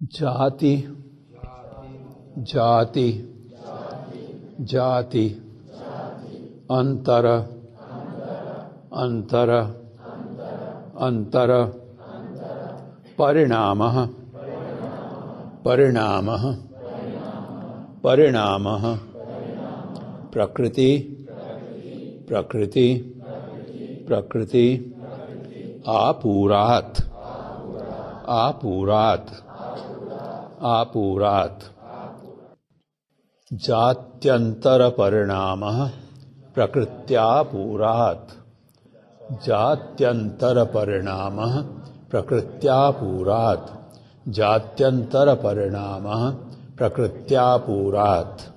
जाति जाति जाति अंतर अंतर अंतर परिणाम परिणाम परिणाम प्रकृति प्रकृति प्रकृति आपूरात आपूरात। आपूरात। जात्यंतर परिणाम प्रकृत्यापूरात। जात्यंतर परिणाम प्रकृत्यापूरात। जात्यंतर परिणाम प्रकृत्यापूरात।